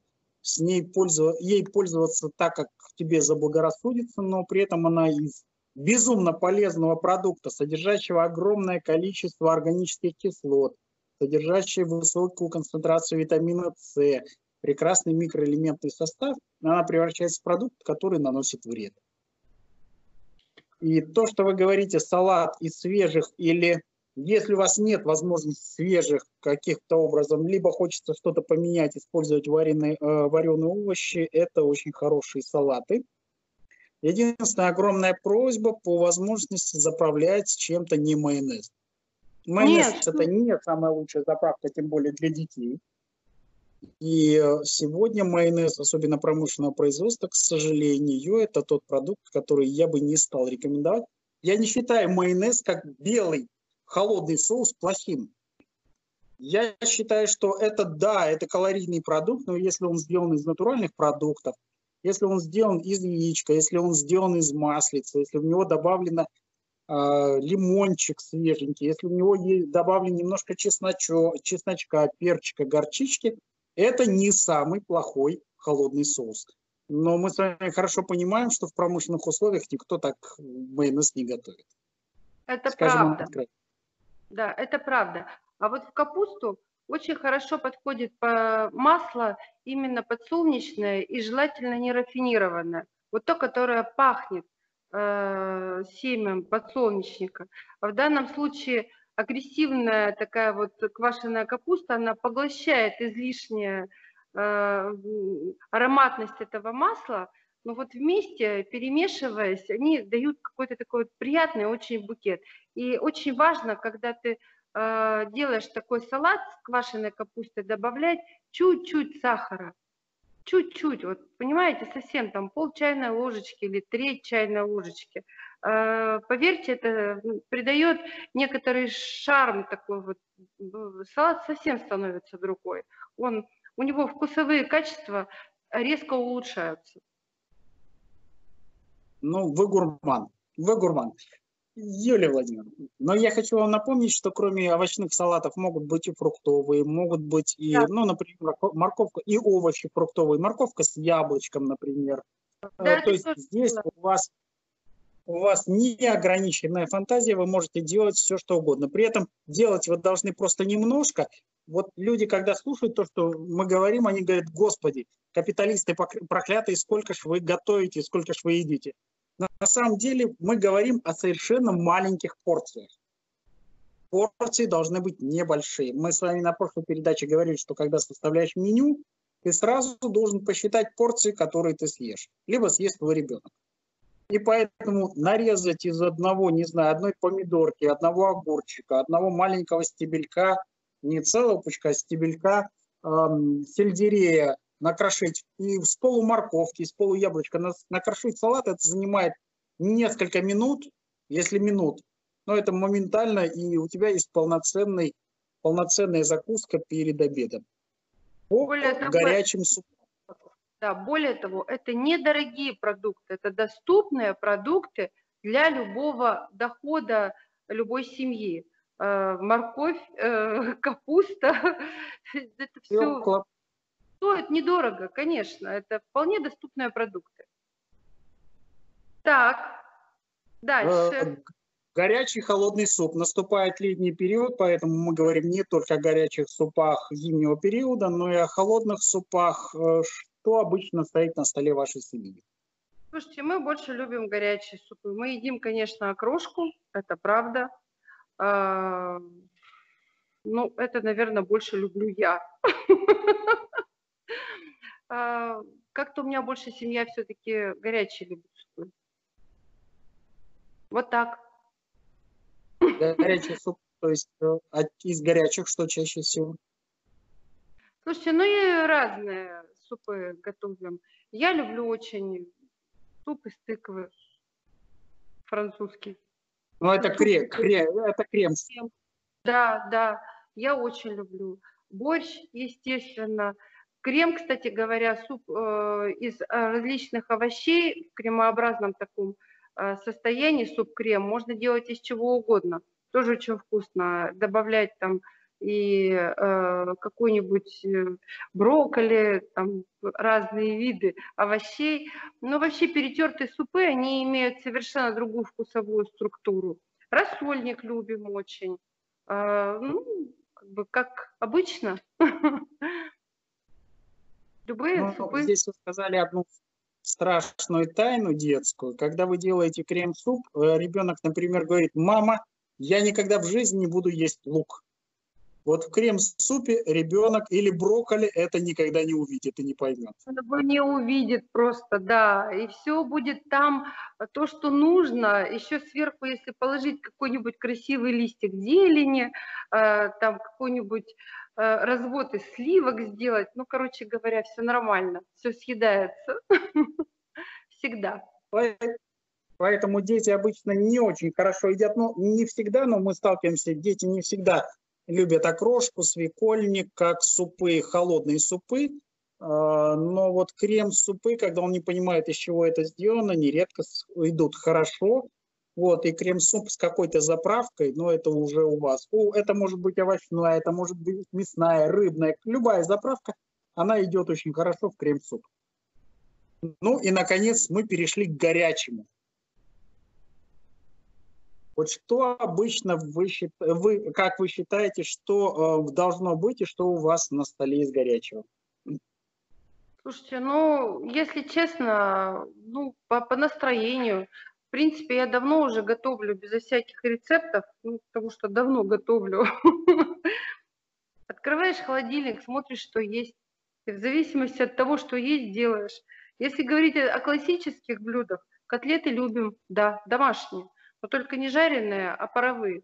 с ней пользоваться, ей пользоваться так, как тебе заблагорассудится, но при этом она из безумно полезного продукта, содержащего огромное количество органических кислот, содержащего высокую концентрацию витамина С, прекрасный микроэлементный состав, она превращается в продукт, который наносит вред. И то, что вы говорите, салат из свежих или если у вас нет возможности свежих каких-то образом, либо хочется что-то поменять, использовать вареные, э, вареные овощи, это очень хорошие салаты. Единственная огромная просьба по возможности заправлять чем-то не майонез. Майонез Нет. это не самая лучшая заправка, тем более для детей. И э, сегодня майонез, особенно промышленного производства, к сожалению, это тот продукт, который я бы не стал рекомендовать. Я не считаю майонез как белый холодный соус плохим. Я считаю, что это, да, это калорийный продукт, но если он сделан из натуральных продуктов, если он сделан из яичка, если он сделан из маслица, если в него добавлено э, лимончик свеженький, если в него добавлен немножко чесночо, чесночка, перчика, горчички, это не самый плохой холодный соус. Но мы с вами хорошо понимаем, что в промышленных условиях никто так майонез не готовит. Это Скажем правда. Да, это правда. А вот в капусту очень хорошо подходит масло именно подсолнечное и желательно не рафинированное. Вот то, которое пахнет э, семем подсолнечника. А в данном случае агрессивная такая вот квашеная капуста, она поглощает излишнюю э, ароматность этого масла, но вот вместе, перемешиваясь, они дают какой-то такой вот приятный очень букет. И очень важно, когда ты э, делаешь такой салат с квашеной капустой, добавлять чуть-чуть сахара. Чуть-чуть, вот понимаете, совсем там пол чайной ложечки или треть чайной ложечки. Э, поверьте, это придает некоторый шарм такой вот. Салат совсем становится другой. Он, у него вкусовые качества резко улучшаются. Ну, вы гурман. Вы гурман. Юлия Владимировна, но я хочу вам напомнить, что кроме овощных салатов могут быть и фруктовые, могут быть и, да. ну, например, морковка и овощи фруктовые, морковка с яблочком, например. Да, То есть здесь у вас у вас неограниченная фантазия, вы можете делать все, что угодно. При этом делать вы должны просто немножко. Вот люди, когда слушают то, что мы говорим, они говорят, господи, капиталисты проклятые, сколько ж вы готовите, сколько ж вы едите. На самом деле мы говорим о совершенно маленьких порциях. Порции должны быть небольшие. Мы с вами на прошлой передаче говорили, что когда составляешь меню, ты сразу должен посчитать порции, которые ты съешь. Либо съест твой ребенок. И поэтому нарезать из одного, не знаю, одной помидорки, одного огурчика, одного маленького стебелька, не целого пучка, а стебелька, эм, сельдерея, накрошить и с полу морковки, с полу яблочка накрошить салат, это занимает несколько минут, если минут, но это моментально, и у тебя есть полноценный, полноценная закуска перед обедом. По более горячим супам. Да, более того, это недорогие продукты, это доступные продукты для любого дохода любой семьи. Э, морковь, э, капуста, это все Стоит недорого, конечно, это вполне доступные продукты. Так, дальше. Э, горячий холодный суп. Наступает летний период, поэтому мы говорим не только о горячих супах зимнего периода, но и о холодных супах. Э, что обычно стоит на столе вашей семьи? Слушайте, мы больше любим горячие супы. Мы едим, конечно, окрошку, это правда. А, ну, это, наверное, больше люблю я. А, как-то у меня больше семья все-таки горячие любит супы. Вот так. Горячий суп, то есть э, из горячих что чаще всего? Слушайте, ну и разные супы готовим. Я люблю очень суп из тыквы французский. Ну это крем, крем, это крем. Да, да. я очень люблю. Борщ, естественно. Крем, кстати говоря, суп э, из э, различных овощей в кремообразном таком э, состоянии, суп-крем, можно делать из чего угодно. Тоже очень вкусно. Добавлять там и э, какой-нибудь брокколи, там разные виды овощей. Но вообще перетертые супы, они имеют совершенно другую вкусовую структуру. Рассольник любим очень. Э, ну, как бы как обычно. Любые ну, супы. Здесь вы сказали одну страшную тайну детскую. Когда вы делаете крем-суп, э, ребенок, например, говорит, мама, я никогда в жизни не буду есть лук. Вот в крем-супе ребенок или брокколи это никогда не увидит и не поймет. Он не увидит просто, да. И все будет там э, то, что нужно. Еще сверху, если положить какой-нибудь красивый листик зелени, э, там какой-нибудь развод из сливок сделать, ну, короче говоря, все нормально, все съедается. Всегда. Поэтому дети обычно не очень хорошо едят. Ну, не всегда, но мы сталкиваемся, дети не всегда любят окрошку, свекольник, как супы, холодные супы. А, но вот крем-супы, когда он не понимает, из чего это сделано, нередко идут хорошо. Вот, и крем-суп с какой-то заправкой, но это уже у вас. О, это может быть овощная, это может быть мясная, рыбная. Любая заправка, она идет очень хорошо в крем-суп. Ну и, наконец, мы перешли к горячему. Вот что обычно вы, вы как вы считаете, что э, должно быть и что у вас на столе из горячего? Слушайте, ну, если честно, ну, по, по настроению, в принципе, я давно уже готовлю безо всяких рецептов, ну, потому что давно готовлю. Открываешь холодильник, смотришь, что есть. И в зависимости от того, что есть, делаешь. Если говорить о классических блюдах, котлеты любим, да, домашние но только не жареные, а паровые,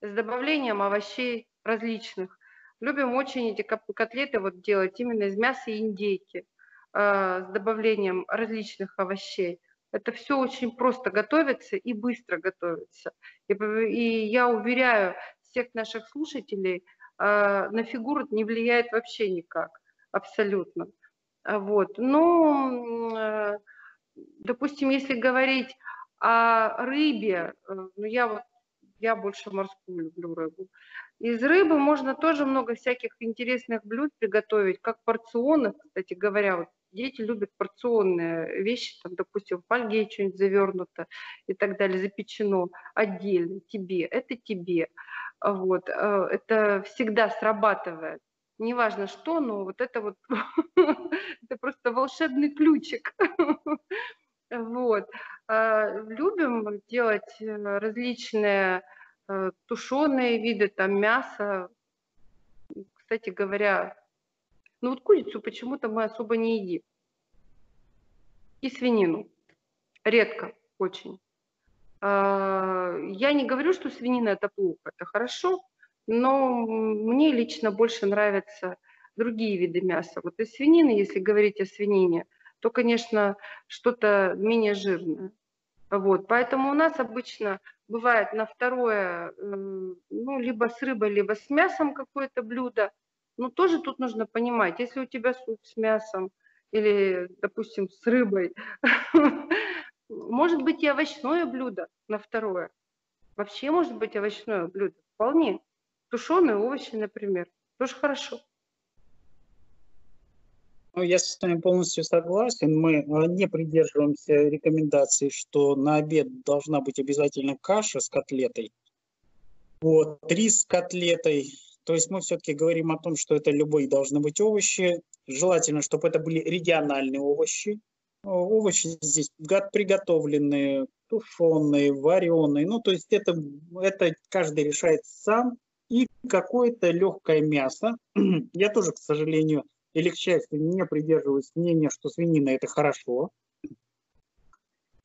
с добавлением овощей различных. Любим очень эти котлеты вот делать именно из мяса и индейки э, с добавлением различных овощей. Это все очень просто готовится и быстро готовится. И, и я уверяю всех наших слушателей, э, на фигуру не влияет вообще никак, абсолютно. Вот. Ну, э, допустим, если говорить а рыбе, э, ну я вот, я больше морскую люблю рыбу. Из рыбы можно тоже много всяких интересных блюд приготовить, как порционных, кстати говоря, вот дети любят порционные вещи, там, допустим, в фольге что-нибудь завернуто и так далее, запечено отдельно тебе, это тебе. Вот, э, это всегда срабатывает. Неважно что, но вот это вот, это просто волшебный ключик. Вот. А, любим делать э, различные э, тушеные виды, там мясо. Кстати говоря, ну вот курицу почему-то мы особо не едим. И свинину. Редко очень. А, я не говорю, что свинина это плохо, это хорошо, но мне лично больше нравятся другие виды мяса. Вот из свинины, если говорить о свинине, то, конечно, что-то менее жирное. Вот, поэтому у нас обычно бывает на второе, ну, либо с рыбой, либо с мясом какое-то блюдо. Но тоже тут нужно понимать, если у тебя суп с мясом или, допустим, с рыбой, может быть и овощное блюдо на второе. Вообще может быть овощное блюдо, вполне. Тушеные овощи, например, тоже хорошо. Ну, я с вами полностью согласен. Мы э, не придерживаемся рекомендаций, что на обед должна быть обязательно каша с котлетой. Вот, рис с котлетой. То есть мы все-таки говорим о том, что это любые должны быть овощи. Желательно, чтобы это были региональные овощи. Овощи здесь приготовленные, тушеные, вареные. Ну, то есть это, это каждый решает сам. И какое-то легкое мясо. Я тоже, к сожалению, или, к счастью, не придерживаюсь мнения, что свинина – это хорошо.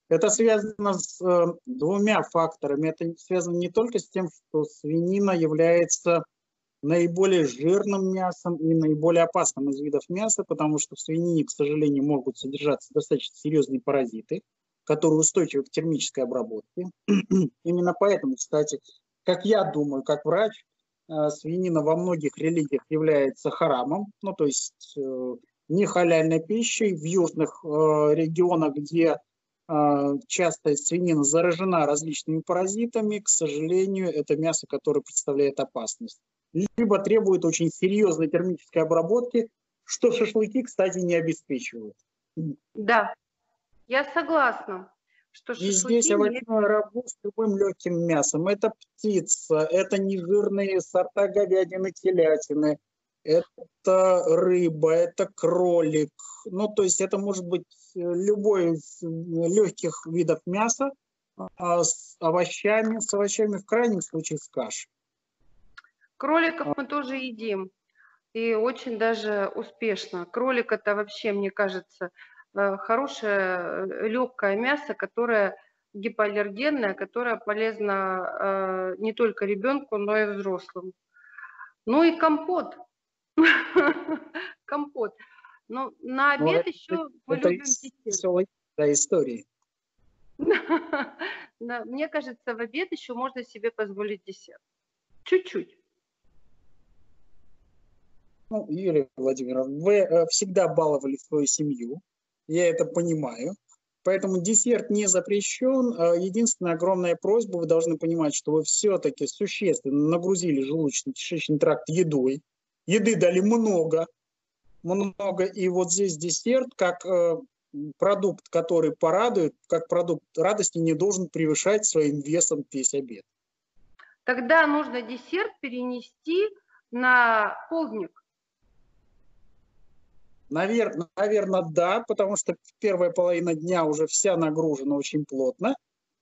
Это связано с э, двумя факторами. Это связано не только с тем, что свинина является наиболее жирным мясом и наиболее опасным из видов мяса, потому что в свинине, к сожалению, могут содержаться достаточно серьезные паразиты, которые устойчивы к термической обработке. Именно поэтому, кстати, как я думаю, как врач, свинина во многих религиях является харамом, ну то есть не халяльной пищей. В южных регионах, где часто свинина заражена различными паразитами, к сожалению, это мясо, которое представляет опасность. Либо требует очень серьезной термической обработки, что шашлыки, кстати, не обеспечивают. Да, я согласна. Что и здесь овощной рагу с любым легким мясом. Это птица, это нежирные сорта говядины, телятины, это рыба, это кролик. Ну, то есть это может быть любой из легких видов мяса а с овощами, с овощами в крайнем случае с кашей. Кроликов мы тоже едим. И очень даже успешно. Кролик это вообще, мне кажется, Э, хорошее э, легкое мясо, которое гипоаллергенное, которое полезно э, не только ребенку, но и взрослым. Ну и компот. Компот. Но на ну, обед еще мы любим десерт. истории. Мне кажется, в обед еще можно себе позволить десерт. Чуть-чуть. Ну, Юрий Владимировна, вы всегда баловали свою семью я это понимаю. Поэтому десерт не запрещен. А единственная огромная просьба, вы должны понимать, что вы все-таки существенно нагрузили желудочно-кишечный тракт едой. Еды дали много, много. И вот здесь десерт, как э, продукт, который порадует, как продукт радости, не должен превышать своим весом весь обед. Тогда нужно десерт перенести на полдник. Наверное, наверное, да, потому что первая половина дня уже вся нагружена очень плотно.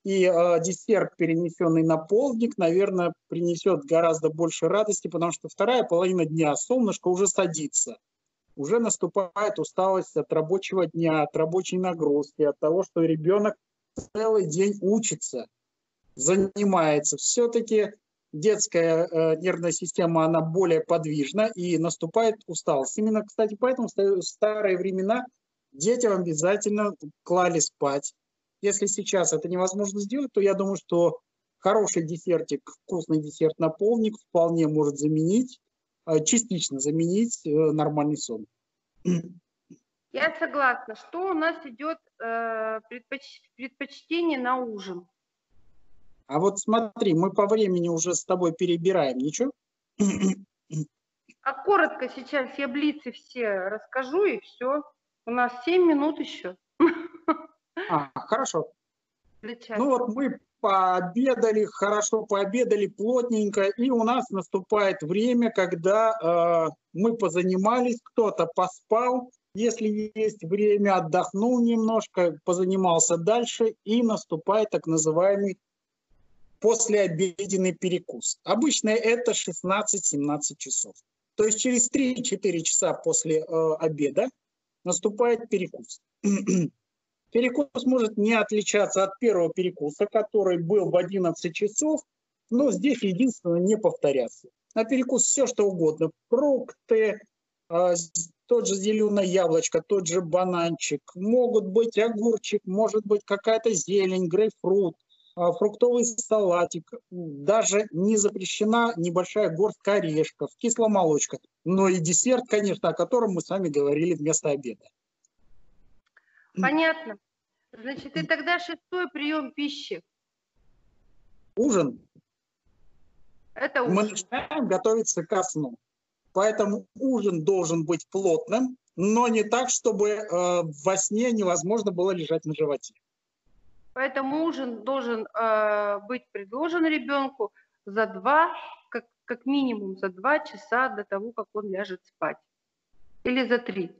И э, десерт, перенесенный на полдник, наверное, принесет гораздо больше радости, потому что вторая половина дня солнышко уже садится. Уже наступает усталость от рабочего дня, от рабочей нагрузки, от того, что ребенок целый день учится, занимается. Все-таки детская э, нервная система, она более подвижна и наступает усталость. Именно, кстати, поэтому в старые времена детям обязательно клали спать. Если сейчас это невозможно сделать, то я думаю, что хороший десертик, вкусный десерт на полник вполне может заменить, э, частично заменить э, нормальный сон. Я согласна. Что у нас идет э, предпоч... предпочтение на ужин? А вот смотри, мы по времени уже с тобой перебираем, ничего? А коротко сейчас я блицы все расскажу и все. У нас 7 минут еще. А, хорошо. Ну вот мы пообедали, хорошо пообедали, плотненько, и у нас наступает время, когда э, мы позанимались, кто-то поспал, если есть время, отдохнул немножко, позанимался дальше, и наступает так называемый послеобеденный перекус. Обычно это 16-17 часов. То есть через 3-4 часа после э, обеда наступает перекус. перекус может не отличаться от первого перекуса, который был в 11 часов, но здесь единственное не повторяться. На перекус все что угодно. Фрукты, э, тот же зеленое яблочко, тот же бананчик, могут быть огурчик, может быть какая-то зелень, грейпфрут – фруктовый салатик, даже не запрещена небольшая горстка орешков, кисломолочка, но и десерт, конечно, о котором мы с вами говорили вместо обеда. Понятно. Значит, и тогда шестой прием пищи. Ужин. Это ужин. Мы начинаем готовиться ко сну. Поэтому ужин должен быть плотным, но не так, чтобы э, во сне невозможно было лежать на животе. Поэтому ужин должен э, быть предложен ребенку за два, как, как минимум за два часа до того, как он ляжет спать. Или за три.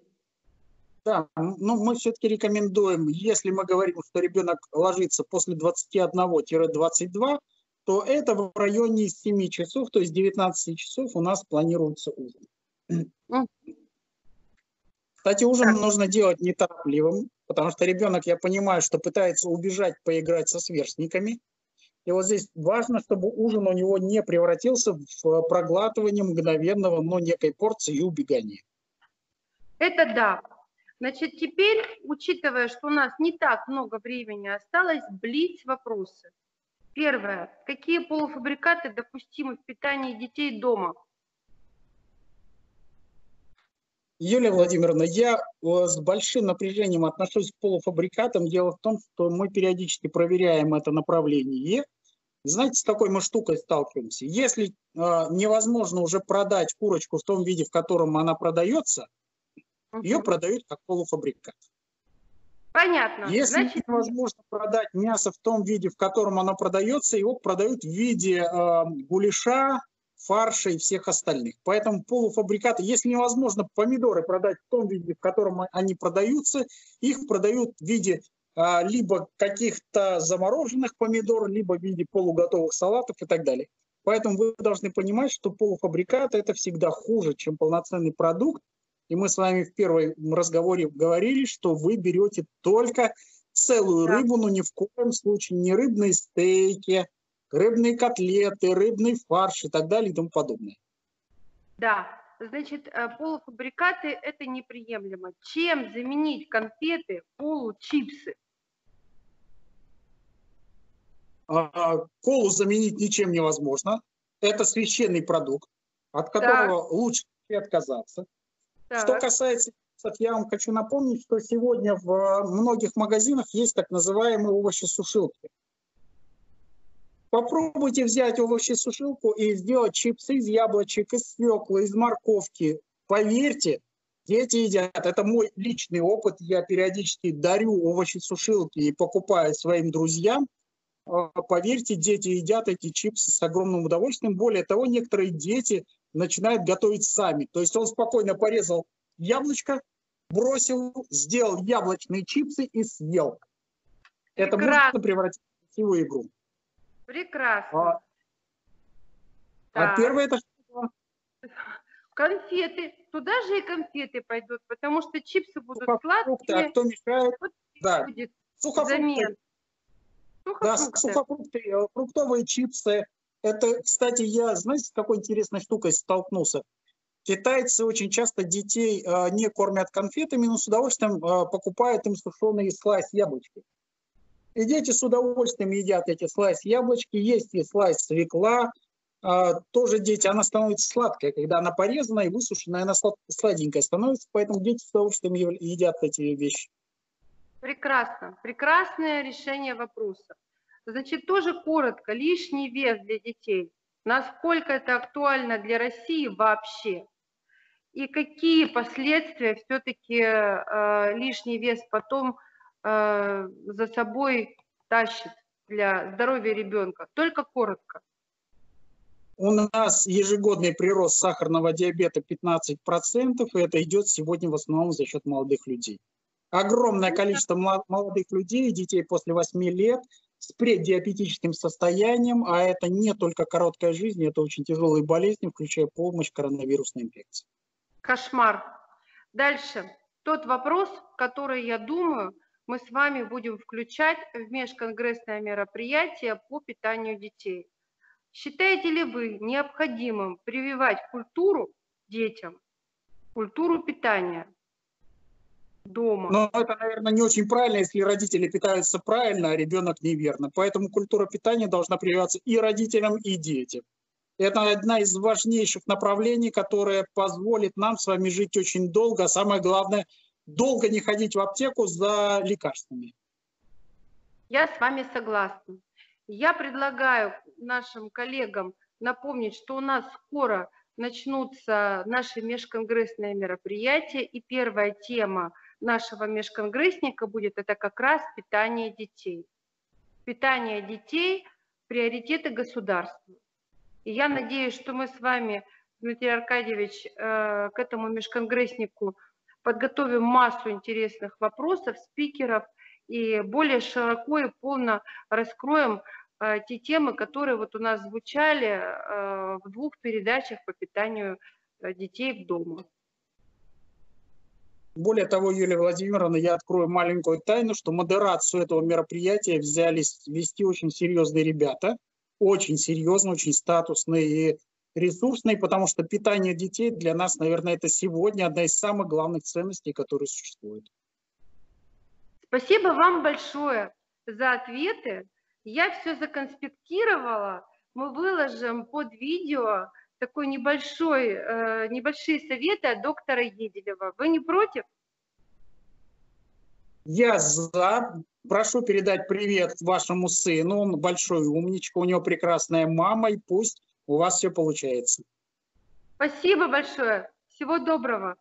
Да, ну мы все-таки рекомендуем, если мы говорим, что ребенок ложится после 21-22, то это в районе 7 часов, то есть 19 часов у нас планируется ужин. Кстати, ужин нужно делать неторопливым, потому что ребенок, я понимаю, что пытается убежать, поиграть со сверстниками. И вот здесь важно, чтобы ужин у него не превратился в проглатывание мгновенного, но некой порции и убегания. Это да. Значит, теперь, учитывая, что у нас не так много времени осталось, блиц вопросы. Первое. Какие полуфабрикаты допустимы в питании детей дома? Юлия Владимировна, я э, с большим напряжением отношусь к полуфабрикатам. Дело в том, что мы периодически проверяем это направление. Знаете, с такой мы штукой сталкиваемся. Если э, невозможно уже продать курочку в том виде, в котором она продается, угу. ее продают как полуфабрикат. Понятно. Если Значит... невозможно продать мясо в том виде, в котором оно продается, его продают в виде э, гуляша, фарша и всех остальных. Поэтому полуфабрикаты, если невозможно помидоры продать в том виде, в котором они продаются, их продают в виде а, либо каких-то замороженных помидор, либо в виде полуготовых салатов и так далее. Поэтому вы должны понимать, что полуфабрикаты это всегда хуже, чем полноценный продукт. И мы с вами в первом разговоре говорили, что вы берете только целую да. рыбу, но ни в коем случае не рыбные стейки, рыбные котлеты, рыбный фарш и так далее и тому подобное. Да, значит, э, полуфабрикаты – это неприемлемо. Чем заменить конфеты, получипсы? А, колу заменить ничем невозможно. Это священный продукт, от которого так. лучше отказаться. Так. Что касается я вам хочу напомнить, что сегодня в многих магазинах есть так называемые овощи-сушилки. Попробуйте взять овощесушилку и сделать чипсы из яблочек, из свеклы, из морковки. Поверьте, дети едят. Это мой личный опыт. Я периодически дарю овощесушилки и покупаю своим друзьям. А, поверьте, дети едят эти чипсы с огромным удовольствием. Более того, некоторые дети начинают готовить сами. То есть он спокойно порезал яблочко, бросил, сделал яблочные чипсы и съел. Это можно превратить в красивую игру. Прекрасно. А, а первое это что? Конфеты. Туда же и конфеты пойдут, потому что чипсы будут сладкие. А кто мешает? Вот да. Будет сухофрукты. Сухофрукты. Да, сухофрукты, э, фруктовые чипсы. Это, кстати, я, знаете, с какой интересной штукой столкнулся? Китайцы очень часто детей э, не кормят конфетами, но с удовольствием э, покупают им сушеные слайс яблочки. И дети с удовольствием едят эти слайс яблочки, есть и слайс свекла, а, тоже дети, она становится сладкая, когда она порезана и высушенная, она сладенькая становится, поэтому дети с удовольствием едят эти вещи. Прекрасно, прекрасное решение вопроса. Значит, тоже коротко, лишний вес для детей. Насколько это актуально для России вообще? И какие последствия все-таки э, лишний вес потом за собой тащит для здоровья ребенка? Только коротко. У нас ежегодный прирост сахарного диабета 15%, и это идет сегодня в основном за счет молодых людей. Огромное количество молодых людей, детей после 8 лет с преддиабетическим состоянием, а это не только короткая жизнь, это очень тяжелые болезни, включая помощь коронавирусной инфекции. Кошмар. Дальше. Тот вопрос, который, я думаю, мы с вами будем включать в межконгрессное мероприятие по питанию детей. Считаете ли вы необходимым прививать культуру детям, культуру питания дома? Но это, наверное, не очень правильно, если родители питаются правильно, а ребенок неверно. Поэтому культура питания должна прививаться и родителям, и детям. Это одна из важнейших направлений, которая позволит нам с вами жить очень долго, а самое главное – долго не ходить в аптеку за лекарствами. Я с вами согласна. Я предлагаю нашим коллегам напомнить, что у нас скоро начнутся наши межконгрессные мероприятия, и первая тема нашего межконгрессника будет это как раз питание детей. Питание детей – приоритеты государства. И я надеюсь, что мы с вами, Дмитрий Аркадьевич, э, к этому межконгресснику – подготовим массу интересных вопросов, спикеров и более широко и полно раскроем э, те темы, которые вот у нас звучали э, в двух передачах по питанию э, детей в дома. Более того, Юлия Владимировна, я открою маленькую тайну, что модерацию этого мероприятия взялись вести очень серьезные ребята, очень серьезные, очень статусные и ресурсной, потому что питание детей для нас, наверное, это сегодня одна из самых главных ценностей, которые существуют. Спасибо вам большое за ответы. Я все законспектировала, мы выложим под видео такой небольшой, э, небольшие советы от доктора Еделева. Вы не против? Я за. Прошу передать привет вашему сыну. Он большой умничка, у него прекрасная мама, и пусть у вас все получается. Спасибо большое. Всего доброго.